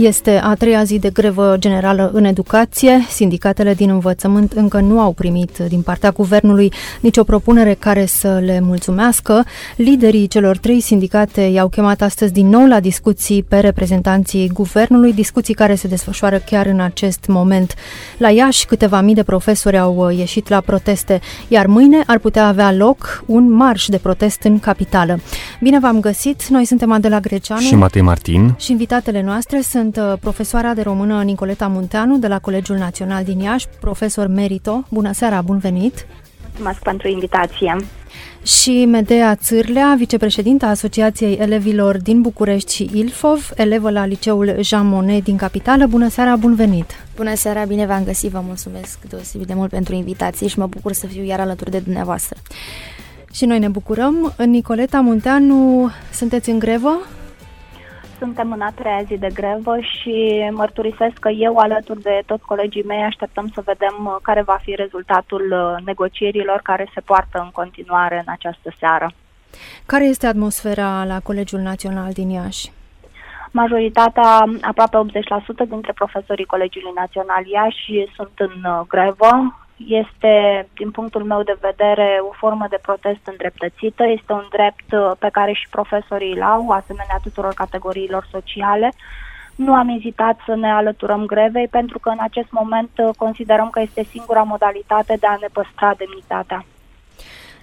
Este a treia zi de grevă generală în educație. Sindicatele din învățământ încă nu au primit din partea guvernului nicio propunere care să le mulțumească. Liderii celor trei sindicate i-au chemat astăzi din nou la discuții pe reprezentanții guvernului, discuții care se desfășoară chiar în acest moment. La Iași, câteva mii de profesori au ieșit la proteste, iar mâine ar putea avea loc un marș de protest în capitală. Bine v-am găsit! Noi suntem Adela Greceanu și Matei Martin și invitatele noastre sunt sunt uh, profesoara de română Nicoleta Munteanu de la Colegiul Național din Iași, profesor Merito. Bună seara, bun venit! Mulțumesc pentru invitație! Și Medea Țârlea, vicepreședinta Asociației Elevilor din București și Ilfov, elevă la liceul Jean Monnet din Capitală. Bună seara, bun venit! Bună seara, bine v-am găsit, vă mulțumesc deosebit de mult pentru invitație și mă bucur să fiu iar alături de dumneavoastră. Și noi ne bucurăm. Nicoleta Munteanu, sunteți în grevă? Suntem în a treia zi de grevă și mărturisesc că eu, alături de toți colegii mei, așteptăm să vedem uh, care va fi rezultatul uh, negocierilor care se poartă în continuare în această seară. Care este atmosfera la Colegiul Național din Iași? Majoritatea, aproape 80% dintre profesorii Colegiului Național Iași sunt în uh, grevă este, din punctul meu de vedere, o formă de protest îndreptățită, este un drept uh, pe care și profesorii îl au, asemenea tuturor categoriilor sociale. Nu am ezitat să ne alăturăm grevei pentru că în acest moment uh, considerăm că este singura modalitate de a ne păstra demnitatea.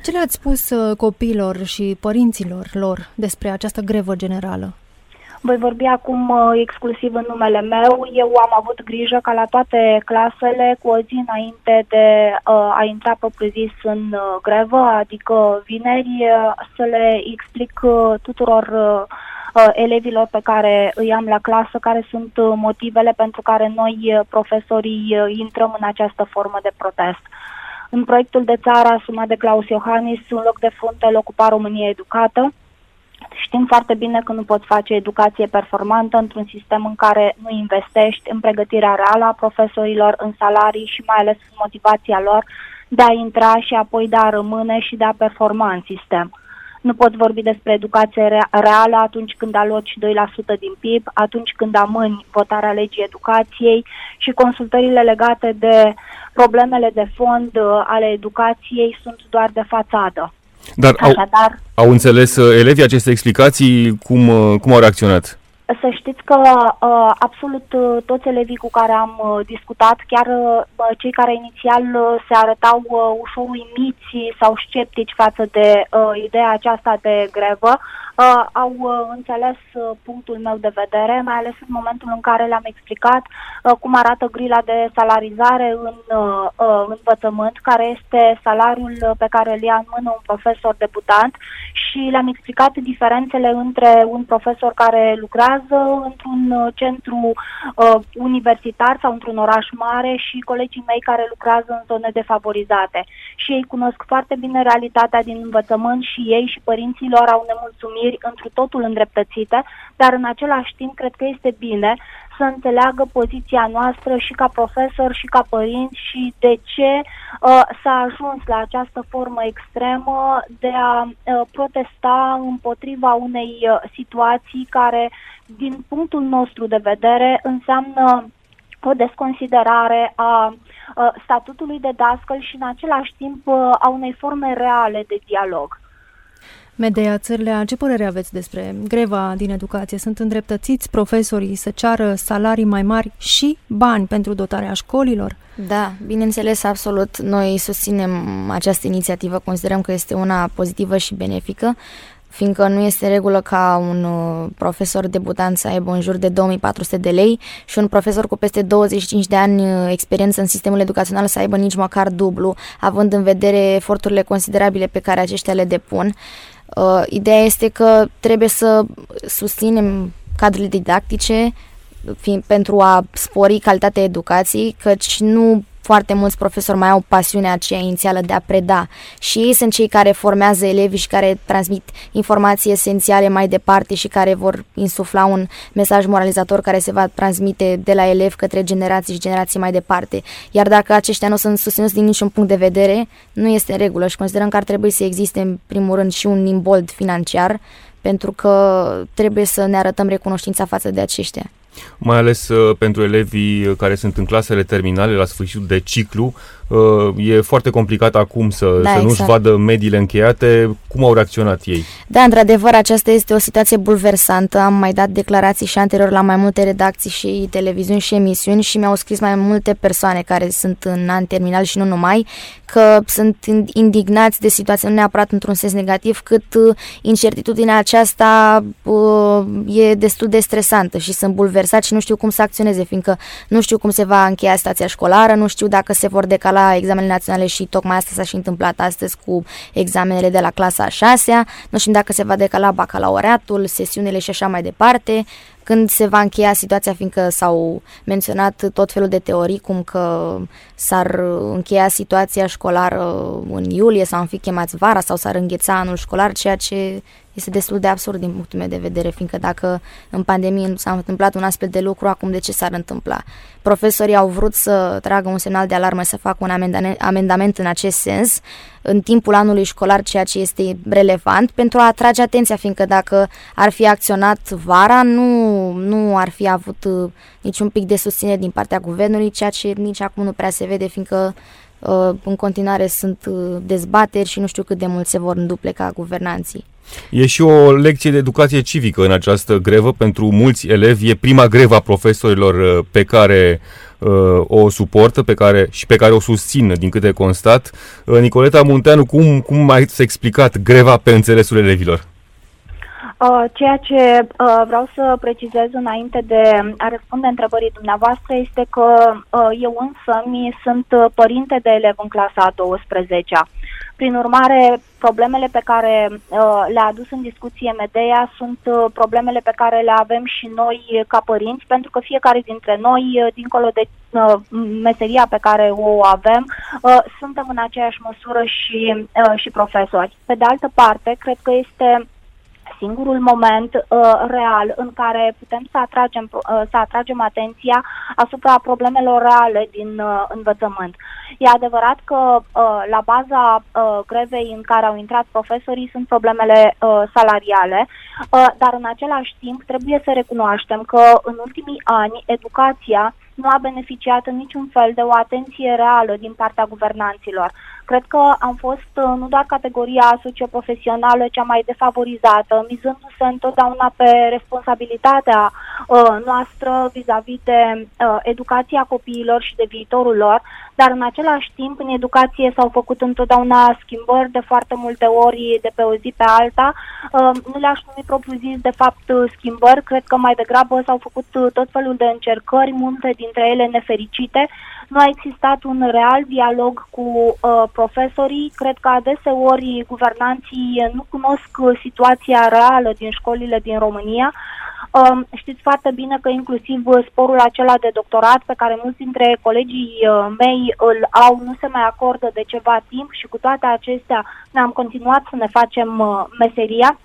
Ce le-ați spus uh, copiilor și părinților lor despre această grevă generală? Voi vorbi acum uh, exclusiv în numele meu. Eu am avut grijă ca la toate clasele, cu o zi înainte de uh, a intra propriu-zis în uh, grevă, adică vineri, uh, să le explic uh, tuturor uh, uh, elevilor pe care îi am la clasă care sunt uh, motivele pentru care noi, uh, profesorii, uh, intrăm în această formă de protest. În proiectul de țară asumat de Claus Iohannis, un loc de frunte îl ocupa România Educată, Știm foarte bine că nu poți face educație performantă într-un sistem în care nu investești în pregătirea reală a profesorilor, în salarii și mai ales în motivația lor de a intra și apoi de a rămâne și de a performa în sistem. Nu poți vorbi despre educație reală atunci când aloci 2% din PIB, atunci când amâni votarea legii educației și consultările legate de problemele de fond uh, ale educației sunt doar de fațadă. Dar Așadar, au, au înțeles uh, elevii aceste explicații? Cum, uh, cum au reacționat? Să știți că uh, absolut uh, toți elevii cu care am uh, discutat, chiar uh, cei care inițial uh, se arătau uh, ușor uimiți sau sceptici față de uh, ideea aceasta de grevă, uh, au uh, înțeles uh, punctul meu de vedere, mai ales în momentul în care le-am explicat uh, cum arată grila de salarizare în uh, uh, învățământ, care este salariul pe care îl ia în mână un profesor debutant și le-am explicat diferențele între un profesor care lucrează într-un uh, centru uh, universitar sau într-un oraș mare și colegii mei care lucrează în zone defavorizate. Și ei cunosc foarte bine realitatea din învățământ și ei și părinții lor au nemulțumiri întru totul îndreptățite, dar în același timp cred că este bine să înțeleagă poziția noastră și ca profesor și ca părinți și de ce uh, s-a ajuns la această formă extremă de a uh, protesta împotriva unei uh, situații care, din punctul nostru de vedere, înseamnă o desconsiderare a uh, statutului de dascăl și în același timp uh, a unei forme reale de dialog. Medea Țârlea, ce părere aveți despre greva din educație? Sunt îndreptățiți profesorii să ceară salarii mai mari și bani pentru dotarea școlilor? Da, bineînțeles, absolut. Noi susținem această inițiativă, considerăm că este una pozitivă și benefică, fiindcă nu este regulă ca un uh, profesor debutant să aibă în jur de 2400 de lei și un profesor cu peste 25 de ani uh, experiență în sistemul educațional să aibă nici măcar dublu, având în vedere eforturile considerabile pe care aceștia le depun. Uh, ideea este că trebuie să susținem cadrele didactice fiind, pentru a spori calitatea educației, căci nu foarte mulți profesori mai au pasiunea aceea inițială de a preda și ei sunt cei care formează elevii și care transmit informații esențiale mai departe și care vor insufla un mesaj moralizator care se va transmite de la elevi către generații și generații mai departe. Iar dacă aceștia nu sunt susținuți din niciun punct de vedere, nu este în regulă și considerăm că ar trebui să existe în primul rând și un imbold financiar pentru că trebuie să ne arătăm recunoștința față de aceștia mai ales uh, pentru elevii uh, care sunt în clasele terminale la sfârșitul de ciclu. Uh, e foarte complicat acum să, da, să exact. nu-și vadă mediile încheiate. Cum au reacționat ei? Da, într-adevăr, aceasta este o situație bulversantă. Am mai dat declarații și anterior la mai multe redacții și televiziuni și emisiuni și mi-au scris mai multe persoane care sunt în an terminal și nu numai, că sunt indignați de situație, nu neapărat într-un sens negativ, cât incertitudinea aceasta uh, e destul de stresantă și sunt bulversați și nu știu cum să acționeze, fiindcă nu știu cum se va încheia stația școlară, nu știu dacă se vor decala examenele naționale și tocmai asta s-a și întâmplat astăzi cu examenele de la clasa a 6 nu știu dacă se va decala bacalaureatul, sesiunile și așa mai departe. Când se va încheia situația, fiindcă s-au menționat tot felul de teorii, cum că s-ar încheia situația școlară în iulie sau am fi chemați vara sau s-ar îngheța anul școlar, ceea ce este destul de absurd din punctul meu de vedere, fiindcă dacă în pandemie nu s-a întâmplat un astfel de lucru, acum de ce s-ar întâmpla? Profesorii au vrut să tragă un semnal de alarmă, să facă un amendament în acest sens în timpul anului școlar, ceea ce este relevant, pentru a atrage atenția, fiindcă dacă ar fi acționat vara, nu, nu ar fi avut uh, niciun pic de susținere din partea guvernului, ceea ce nici acum nu prea se vede, fiindcă uh, în continuare sunt uh, dezbateri și nu știu cât de mult se vor îndupleca guvernanții. E și o lecție de educație civică în această grevă pentru mulți elevi. E prima grevă a profesorilor uh, pe care uh, o suportă pe care, și pe care o susțin din câte constat. Uh, Nicoleta Munteanu, cum, cum ai explicat greva pe înțelesul elevilor? Uh, ceea ce uh, vreau să precizez înainte de a răspunde întrebării dumneavoastră este că uh, eu însă mi sunt părinte de elev în clasa a 12 -a. Prin urmare, problemele pe care uh, le-a adus în discuție Medea sunt uh, problemele pe care le avem și noi ca părinți, pentru că fiecare dintre noi, uh, dincolo de uh, meseria pe care o avem, uh, suntem în aceeași măsură și, uh, și profesori. Pe de altă parte, cred că este singurul moment uh, real în care putem să atragem, uh, să atragem atenția asupra problemelor reale din uh, învățământ. E adevărat că uh, la baza uh, grevei în care au intrat profesorii sunt problemele uh, salariale, uh, dar în același timp trebuie să recunoaștem că în ultimii ani educația nu a beneficiat în niciun fel de o atenție reală din partea guvernanților. Cred că am fost uh, nu doar categoria socioprofesională cea mai defavorizată, mizându-se întotdeauna pe responsabilitatea uh, noastră vis-a-vis de uh, educația copiilor și de viitorul lor, dar în același timp în educație s-au făcut întotdeauna schimbări de foarte multe ori de pe o zi pe alta. Uh, nu le-aș numi propriu-zis de fapt schimbări, cred că mai degrabă s-au făcut uh, tot felul de încercări, multe dintre ele nefericite, nu a existat un real dialog cu uh, profesorii. Cred că adeseori guvernanții nu cunosc situația reală din școlile din România. Uh, știți foarte bine că inclusiv sporul acela de doctorat pe care mulți dintre colegii uh, mei îl au nu se mai acordă de ceva timp și cu toate acestea ne-am continuat să ne facem uh, meseria.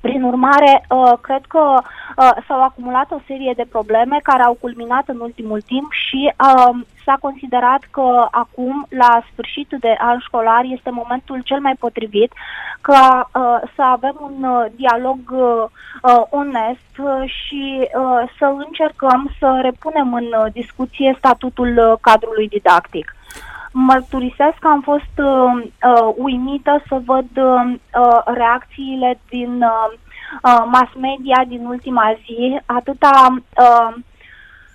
Prin urmare, uh, cred că uh, s-au acumulat o serie de probleme care au culminat în ultimul timp și uh, s-a considerat că acum, la sfârșit de an școlar, este momentul cel mai potrivit ca să avem un dialog onest și să încercăm să repunem în discuție statutul cadrului didactic mărturisesc că am fost uh, uh, uimită să văd uh, uh, reacțiile din uh, uh, mass media din ultima zi, atâta uh,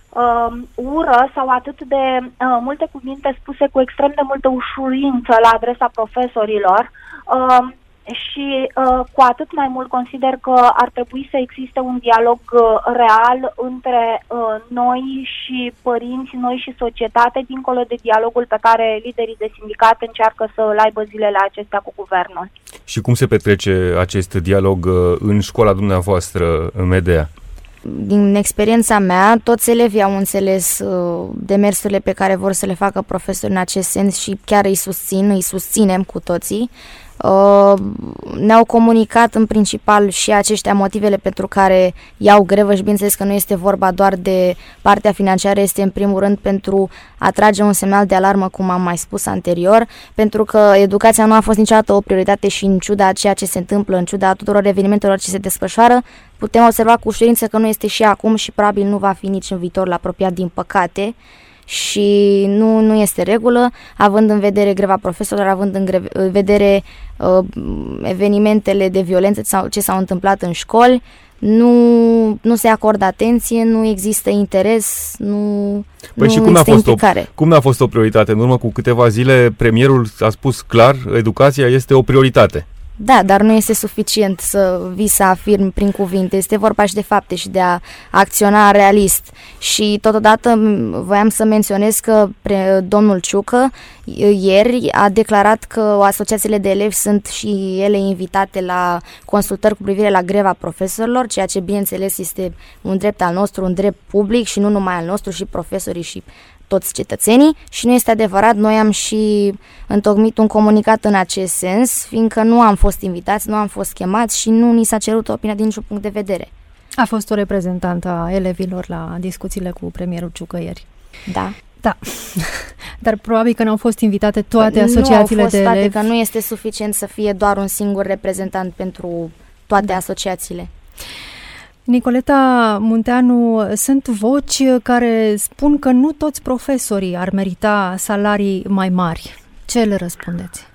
uh, ură sau atât de uh, multe cuvinte spuse cu extrem de multă ușurință la adresa profesorilor. Uh, și uh, cu atât mai mult consider că ar trebui să existe un dialog uh, real între uh, noi și părinți, noi și societate, dincolo de dialogul pe care liderii de sindicat încearcă să-l aibă zilele acestea cu guvernul. Și cum se petrece acest dialog uh, în școala dumneavoastră, în Medea? Din experiența mea, toți elevii au înțeles uh, demersurile pe care vor să le facă profesorii în acest sens și chiar îi susțin, îi susținem cu toții. Uh, ne-au comunicat în principal și aceștia motivele pentru care iau grevă și bineînțeles că nu este vorba doar de partea financiară, este în primul rând pentru a trage un semnal de alarmă, cum am mai spus anterior, pentru că educația nu a fost niciodată o prioritate și în ciuda ceea ce se întâmplă, în ciuda tuturor evenimentelor ce se desfășoară, putem observa cu ușurință că nu este și acum și probabil nu va fi nici în viitorul apropiat, din păcate și nu, nu este regulă, având în vedere greva profesorilor, având în, greve, în vedere uh, evenimentele de violență sau ce s-au întâmplat în școli, nu, nu se acordă atenție, nu există interes, nu, păi nu și cum a fost implicare. O, cum a fost o prioritate? În urmă cu câteva zile, premierul a spus clar, educația este o prioritate. Da, dar nu este suficient să vii să afirmi prin cuvinte. Este vorba și de fapte și de a acționa realist. Și totodată voiam să menționez că pre, domnul Ciucă ieri a declarat că asociațiile de elevi sunt și ele invitate la consultări cu privire la greva profesorilor, ceea ce bineînțeles este un drept al nostru, un drept public și nu numai al nostru și profesorii și toți cetățenii și nu este adevărat, noi am și întocmit un comunicat în acest sens, fiindcă nu am fost invitați, nu am fost chemați și nu ni s-a cerut opinia din niciun punct de vedere. A fost o reprezentantă a elevilor la discuțiile cu premierul Ciucă ieri. Da. Da, dar probabil că n-au fost invitate toate asociațiile nu au fost de toate, elevi. că nu este suficient să fie doar un singur reprezentant pentru toate da. asociațiile. Nicoleta Munteanu, sunt voci care spun că nu toți profesorii ar merita salarii mai mari. Ce le răspundeți?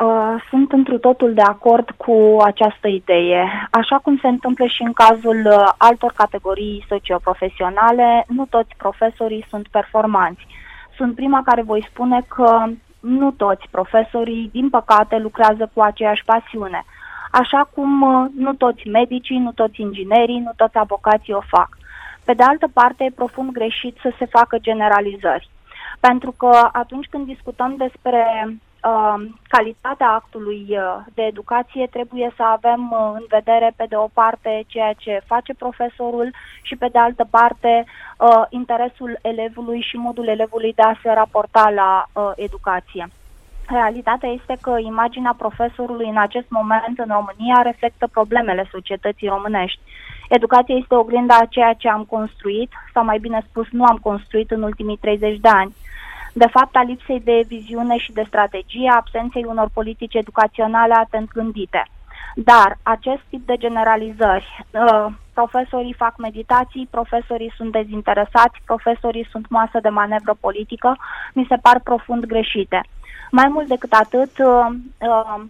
Uh, sunt întru totul de acord cu această idee. Așa cum se întâmplă și în cazul uh, altor categorii socioprofesionale, nu toți profesorii sunt performanți. Sunt prima care voi spune că nu toți profesorii, din păcate, lucrează cu aceeași pasiune. Așa cum uh, nu toți medicii, nu toți inginerii, nu toți avocații o fac. Pe de altă parte, e profund greșit să se facă generalizări. Pentru că atunci când discutăm despre uh, calitatea actului uh, de educație trebuie să avem uh, în vedere pe de o parte ceea ce face profesorul și pe de altă parte uh, interesul elevului și modul elevului de a se raporta la uh, educație. Realitatea este că imaginea profesorului în acest moment în România reflectă problemele societății românești. Educația este oglinda a ceea ce am construit, sau mai bine spus, nu am construit în ultimii 30 de ani de fapt a lipsei de viziune și de strategie, a absenței unor politici educaționale atent gândite. Dar acest tip de generalizări, uh, profesorii fac meditații, profesorii sunt dezinteresați, profesorii sunt masă de manevră politică, mi se par profund greșite. Mai mult decât atât, uh, uh,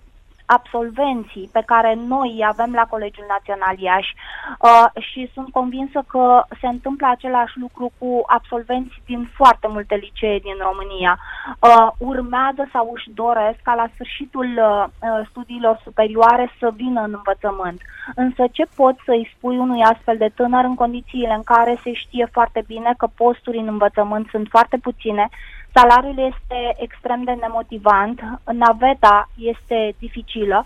absolvenții pe care noi îi avem la Colegiul Național Iași uh, și sunt convinsă că se întâmplă același lucru cu absolvenții din foarte multe licee din România. Uh, urmează sau își doresc ca la sfârșitul uh, studiilor superioare să vină în învățământ. Însă ce poți să-i spui unui astfel de tânăr în condițiile în care se știe foarte bine că posturi în învățământ sunt foarte puține, Salariul este extrem de nemotivant, naveta este dificilă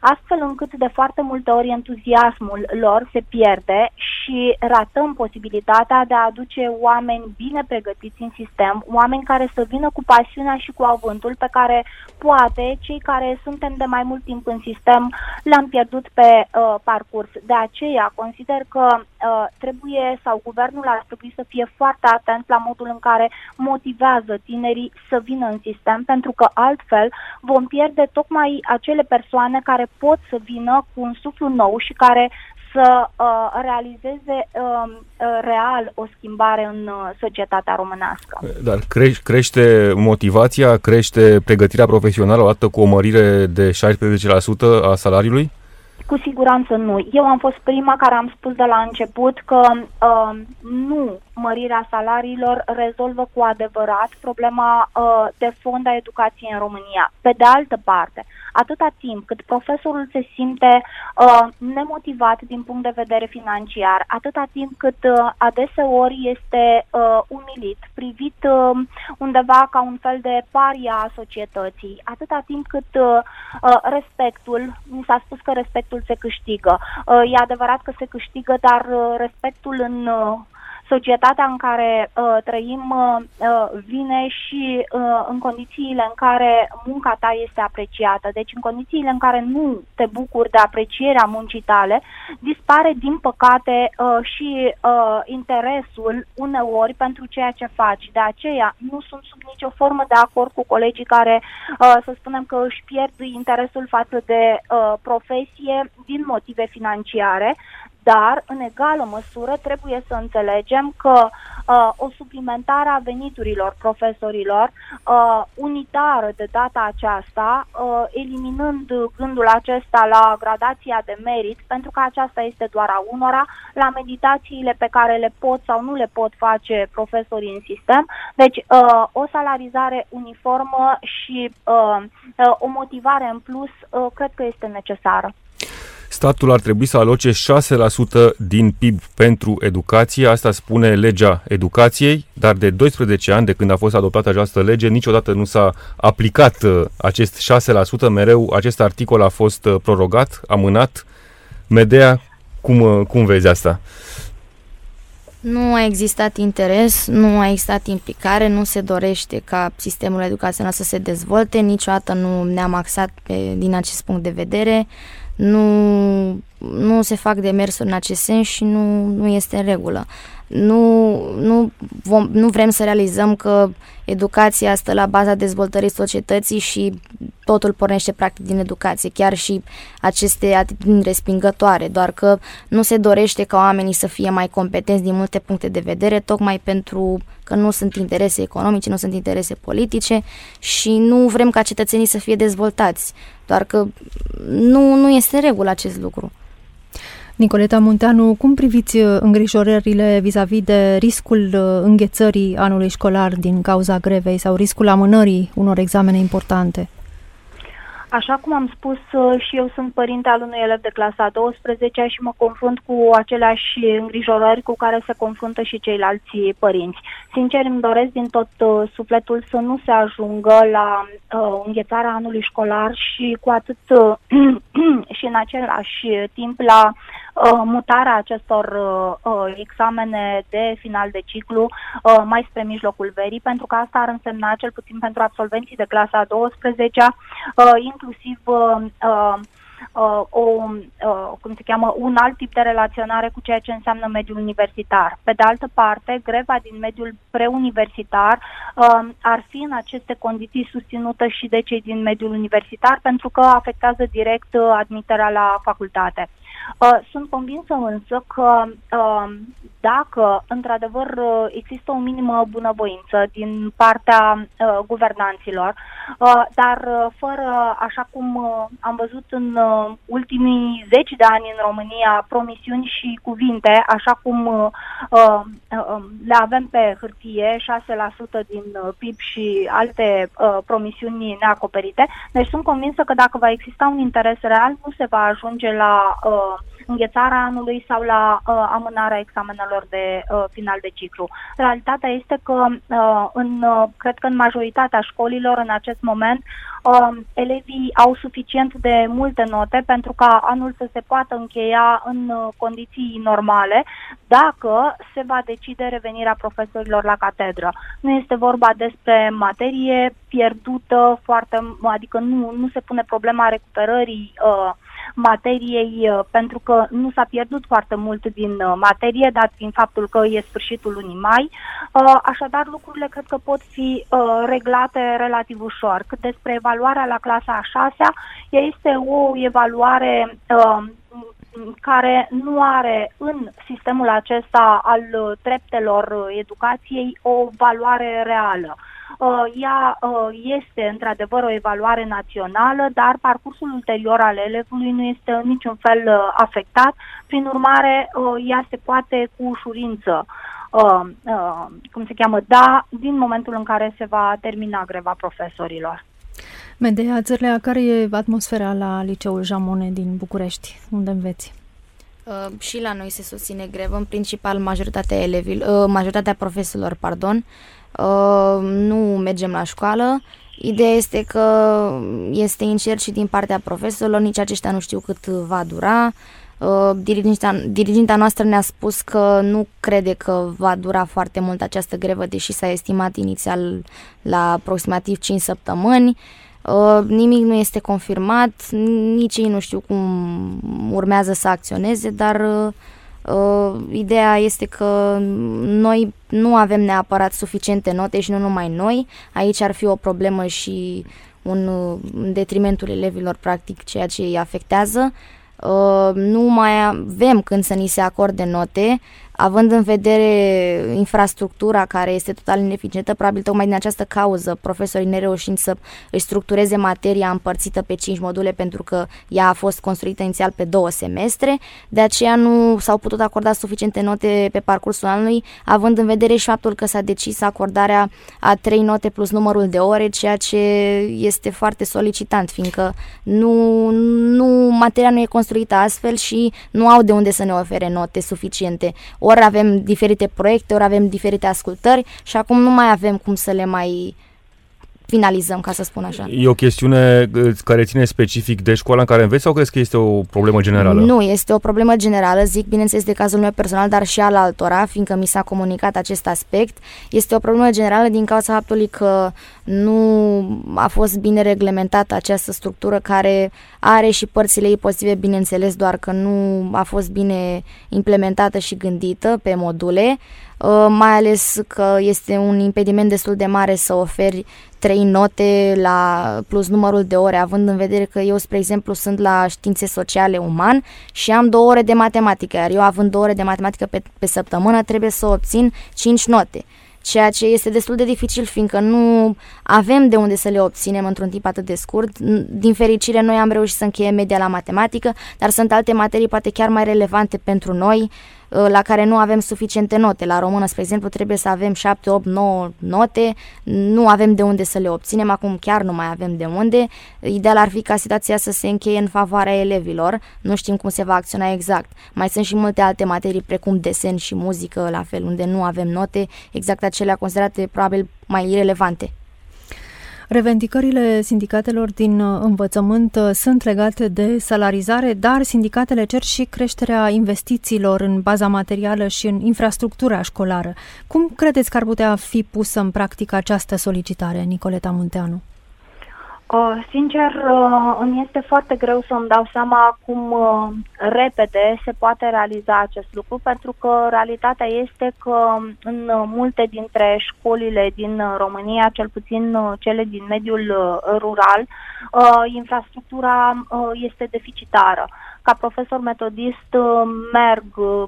astfel încât de foarte multe ori entuziasmul lor se pierde și ratăm posibilitatea de a aduce oameni bine pregătiți în sistem, oameni care să vină cu pasiunea și cu avântul pe care poate cei care suntem de mai mult timp în sistem l-am pierdut pe uh, parcurs. De aceea consider că uh, trebuie sau guvernul ar trebui să fie foarte atent la modul în care motivează tinerii să vină în sistem, pentru că altfel vom pierde tocmai acele persoane care pot să vină cu un suflu nou și care să uh, realizeze uh, real o schimbare în uh, societatea românească. Dar cre- crește motivația, crește pregătirea profesională odată cu o mărire de 16% a salariului? Cu siguranță nu. Eu am fost prima care am spus de la început că uh, nu mărirea salariilor rezolvă cu adevărat problema uh, de fond a educației în România. Pe de altă parte, atâta timp cât profesorul se simte uh, nemotivat din punct de vedere financiar, atâta timp cât uh, adeseori este uh, umilit, privit uh, undeva ca un fel de paria a societății, atâta timp cât uh, uh, respectul, mi s-a spus că respectul se câștigă. Uh, e adevărat că se câștigă, dar uh, respectul în uh, societatea în care uh, trăim uh, uh, vine și uh, în condițiile în care munca ta este apreciată. Deci în condițiile în care nu te bucuri de aprecierea muncii tale, dispare din păcate uh, și uh, interesul uneori pentru ceea ce faci. De aceea nu sunt sub nicio formă de acord cu colegii care, uh, să spunem că își pierd interesul față de uh, profesie din motive financiare, dar în egală măsură trebuie să înțelegem că uh, o suplimentare a veniturilor profesorilor uh, unitară de data aceasta, uh, eliminând gândul acesta la gradația de merit, pentru că aceasta este doar a unora, la meditațiile pe care le pot sau nu le pot face profesorii în sistem. Deci uh, o salarizare uniformă și uh, uh, o motivare în plus uh, cred că este necesară statul ar trebui să aloce 6% din PIB pentru educație, asta spune legea educației, dar de 12 ani de când a fost adoptată această lege, niciodată nu s-a aplicat uh, acest 6%, mereu acest articol a fost uh, prorogat, amânat. Medea, cum, uh, cum vezi asta? Nu a existat interes, nu a existat implicare, nu se dorește ca sistemul educațional să se dezvolte, niciodată nu ne-am axat pe, din acest punct de vedere nu, nu se fac demersuri în acest sens și nu, nu este în regulă. Nu, nu, vom, nu vrem să realizăm că educația stă la baza dezvoltării societății și totul pornește practic din educație, chiar și aceste atitudini respingătoare, doar că nu se dorește ca oamenii să fie mai competenți din multe puncte de vedere, tocmai pentru că nu sunt interese economice, nu sunt interese politice și nu vrem ca cetățenii să fie dezvoltați, doar că nu, nu este regulă acest lucru. Nicoleta Munteanu, cum priviți uh, îngrijorările vis-a-vis de riscul uh, înghețării anului școlar din cauza grevei sau riscul amânării unor examene importante? Așa cum am spus, uh, și eu sunt părinte al unui elev de clasa 12 și mă confrunt cu aceleași îngrijorări cu care se confruntă și ceilalți părinți. Sincer, îmi doresc din tot uh, sufletul să nu se ajungă la uh, înghețarea anului școlar și cu atât uh, și în același timp la uh, mutarea acestor uh, uh, examene de final de ciclu uh, mai spre mijlocul verii, pentru că asta ar însemna, cel puțin pentru absolvenții de clasa 12 uh, inclusiv uh, uh, uh, o, uh, cum se cheamă, un alt tip de relaționare cu ceea ce înseamnă mediul universitar. Pe de altă parte, greva din mediul preuniversitar uh, ar fi în aceste condiții susținută și de cei din mediul universitar pentru că afectează direct uh, admiterea la facultate. Uh, sunt convinsă însă că uh, dacă într-adevăr uh, există o minimă bunăvoință din partea guvernanților, dar fără, așa cum am văzut în ultimii zeci de ani în România, promisiuni și cuvinte, așa cum le avem pe hârtie, 6% din PIB și alte promisiuni neacoperite, deci sunt convinsă că dacă va exista un interes real, nu se va ajunge la înghețarea anului sau la uh, amânarea examenelor de uh, final de ciclu. Realitatea este că uh, în, uh, cred că în majoritatea școlilor în acest moment uh, elevii au suficient de multe note pentru ca anul să se poată încheia în uh, condiții normale dacă se va decide revenirea profesorilor la catedră. Nu este vorba despre materie pierdută, foarte, adică nu, nu se pune problema recuperării uh, materiei, uh, pentru că nu s-a pierdut foarte mult din uh, materie, dat fiind faptul că e sfârșitul lunii mai. Uh, așadar, lucrurile cred că pot fi reglate relativ ușor. Cât despre evaluarea la clasa a șasea, ea este o evaluare care nu are în sistemul acesta al treptelor educației o valoare reală. Uh, ea uh, este într-adevăr o evaluare națională, dar parcursul ulterior al elevului nu este în niciun fel uh, afectat, prin urmare ea se poate cu ușurință uh, uh, cum se cheamă, da, din momentul în care se va termina greva profesorilor. Medea Țărlea, care e atmosfera la Liceul Jamone din București, unde înveți? Uh, și la noi se susține grevă, în principal majoritatea elevilor, uh, majoritatea profesorilor, pardon, uh, nu mergem la școală. Ideea este că este incert și din partea profesorilor, nici aceștia nu știu cât va dura. Uh, diriginta, diriginta noastră ne-a spus că nu crede că va dura foarte mult această grevă, deși s-a estimat inițial la aproximativ 5 săptămâni. Uh, nimic nu este confirmat, nici ei nu știu cum urmează să acționeze, dar uh, uh, ideea este că noi nu avem neapărat suficiente note și nu numai noi. Aici ar fi o problemă și un, în detrimentul elevilor, practic, ceea ce îi afectează. Uh, nu mai avem când să ni se acorde note, având în vedere infrastructura care este total ineficientă, probabil tocmai din această cauză profesorii nereușind să își structureze materia împărțită pe 5 module pentru că ea a fost construită inițial pe două semestre, de aceea nu s-au putut acorda suficiente note pe parcursul anului, având în vedere și faptul că s-a decis acordarea a 3 note plus numărul de ore, ceea ce este foarte solicitant, fiindcă nu, nu materia nu e construită astfel și nu au de unde să ne ofere note suficiente ori avem diferite proiecte, ori avem diferite ascultări și acum nu mai avem cum să le mai finalizăm, ca să spun așa. E o chestiune uh, care ține specific de școala în care înveți sau crezi că este o problemă generală? Nu, este o problemă generală, zic, bineînțeles, de cazul meu personal, dar și al altora, fiindcă mi s-a comunicat acest aspect. Este o problemă generală din cauza faptului că nu a fost bine reglementată această structură care are și părțile ei pozitive, bineînțeles, doar că nu a fost bine implementată și gândită pe module. Uh, mai ales că este un impediment destul de mare să oferi trei note la plus numărul de ore, având în vedere că eu, spre exemplu, sunt la științe sociale uman și am două ore de matematică, iar eu având două ore de matematică pe, pe săptămână trebuie să obțin 5 note ceea ce este destul de dificil, fiindcă nu avem de unde să le obținem într-un timp atât de scurt. Din fericire, noi am reușit să încheiem media la matematică, dar sunt alte materii poate chiar mai relevante pentru noi, Uh, la care nu avem suficiente note. La română, spre exemplu, trebuie să avem 7, 8, 9 note, nu avem de unde să le obținem, acum chiar nu mai avem de unde. Ideal ar fi ca situația să se încheie în favoarea elevilor, nu știm cum se va acționa exact. Mai sunt și multe alte materii, precum desen și muzică, la fel, unde nu avem note, exact acelea considerate probabil mai irelevante. Revendicările sindicatelor din uh, învățământ uh, sunt legate de salarizare, dar sindicatele cer și creșterea investițiilor în baza materială și în infrastructura școlară. Cum credeți că ar putea fi pusă în practică această solicitare, Nicoleta Munteanu? Uh, sincer, uh, îmi este foarte greu să-mi dau seama cum uh, repede se poate realiza acest lucru, pentru că realitatea este că în multe dintre școlile din România, cel puțin uh, cele din mediul uh, rural, uh, infrastructura este deficitară. Ca profesor metodist merg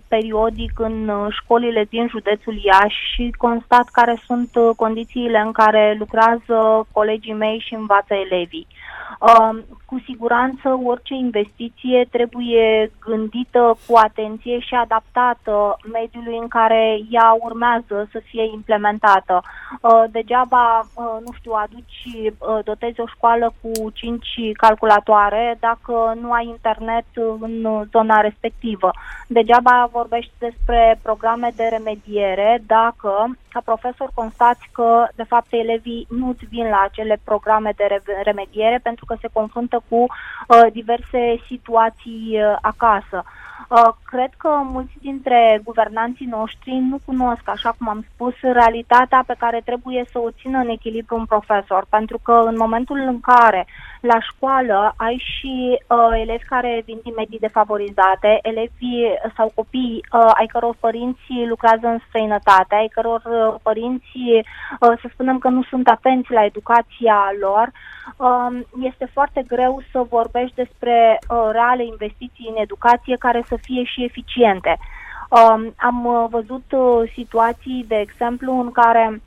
periodic în școlile din județul Iași și constat care sunt condițiile în care lucrează colegii mei și învață elevii. Cu siguranță, orice investiție trebuie gândită cu atenție și adaptată mediului în care ea urmează să fie implementată. Degeaba, nu știu, aduci, dotezi o școală cu 5 calculatoare dacă nu ai internet în zona respectivă. Degeaba vorbești despre programe de remediere dacă ca profesor constați că, de fapt, elevii nu-ți vin la acele programe de remediere pentru că se confruntă cu uh, diverse situații uh, acasă. Uh, cred că mulți dintre guvernanții noștri nu cunosc, așa cum am spus, realitatea pe care trebuie să o țină în echilibru un profesor, pentru că în momentul în care la școală ai și uh, elevi care vin din medii defavorizate, elevi sau copii uh, ai căror părinți lucrează în străinătate, ai căror uh, părinți, uh, să spunem că nu sunt atenți la educația lor, uh, este foarte greu să vorbești despre uh, reale investiții în educație care să fie și eficiente. Uh, am uh, văzut uh, situații, de exemplu, în care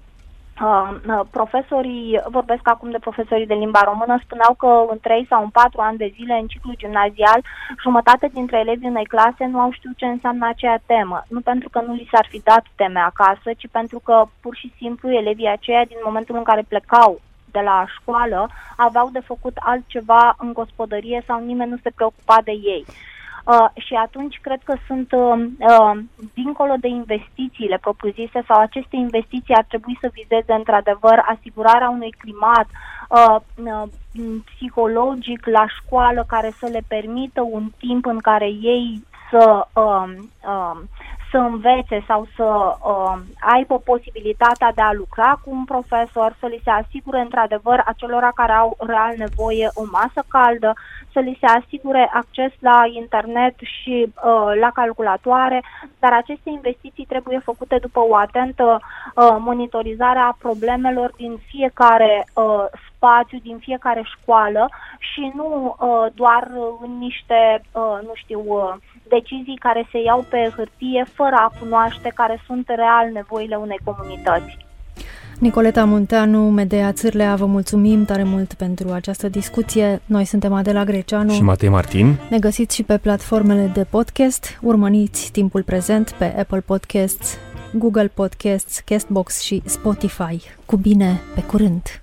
Uh, profesorii, vorbesc acum de profesorii de limba română, spuneau că în 3 sau în 4 ani de zile în ciclu gimnazial, jumătate dintre elevii unei clase nu au știut ce înseamnă aceea temă. Nu pentru că nu li s-ar fi dat teme acasă, ci pentru că pur și simplu elevii aceia, din momentul în care plecau de la școală, aveau de făcut altceva în gospodărie sau nimeni nu se preocupa de ei. Uh, și atunci cred că sunt uh, uh, dincolo de investițiile propriu-zise sau aceste investiții ar trebui să vizeze într-adevăr asigurarea unui climat uh, uh, psihologic la școală care să le permită un timp în care ei să uh, uh, să învețe sau să uh, aibă posibilitatea de a lucra cu un profesor, să li se asigure într-adevăr acelora care au real nevoie o masă caldă, să li se asigure acces la internet și uh, la calculatoare, dar aceste investiții trebuie făcute după o atentă uh, monitorizare a problemelor din fiecare uh, spațiu, din fiecare școală și nu uh, doar în niște, uh, nu știu, uh, decizii care se iau pe hârtie fără a cunoaște care sunt real nevoile unei comunități. Nicoleta Munteanu, Medea Țârlea, vă mulțumim tare mult pentru această discuție. Noi suntem Adela Greceanu și Matei Martin. Ne găsiți și pe platformele de podcast. Urmăriți timpul prezent pe Apple Podcasts, Google Podcasts, Castbox și Spotify. Cu bine, pe curând!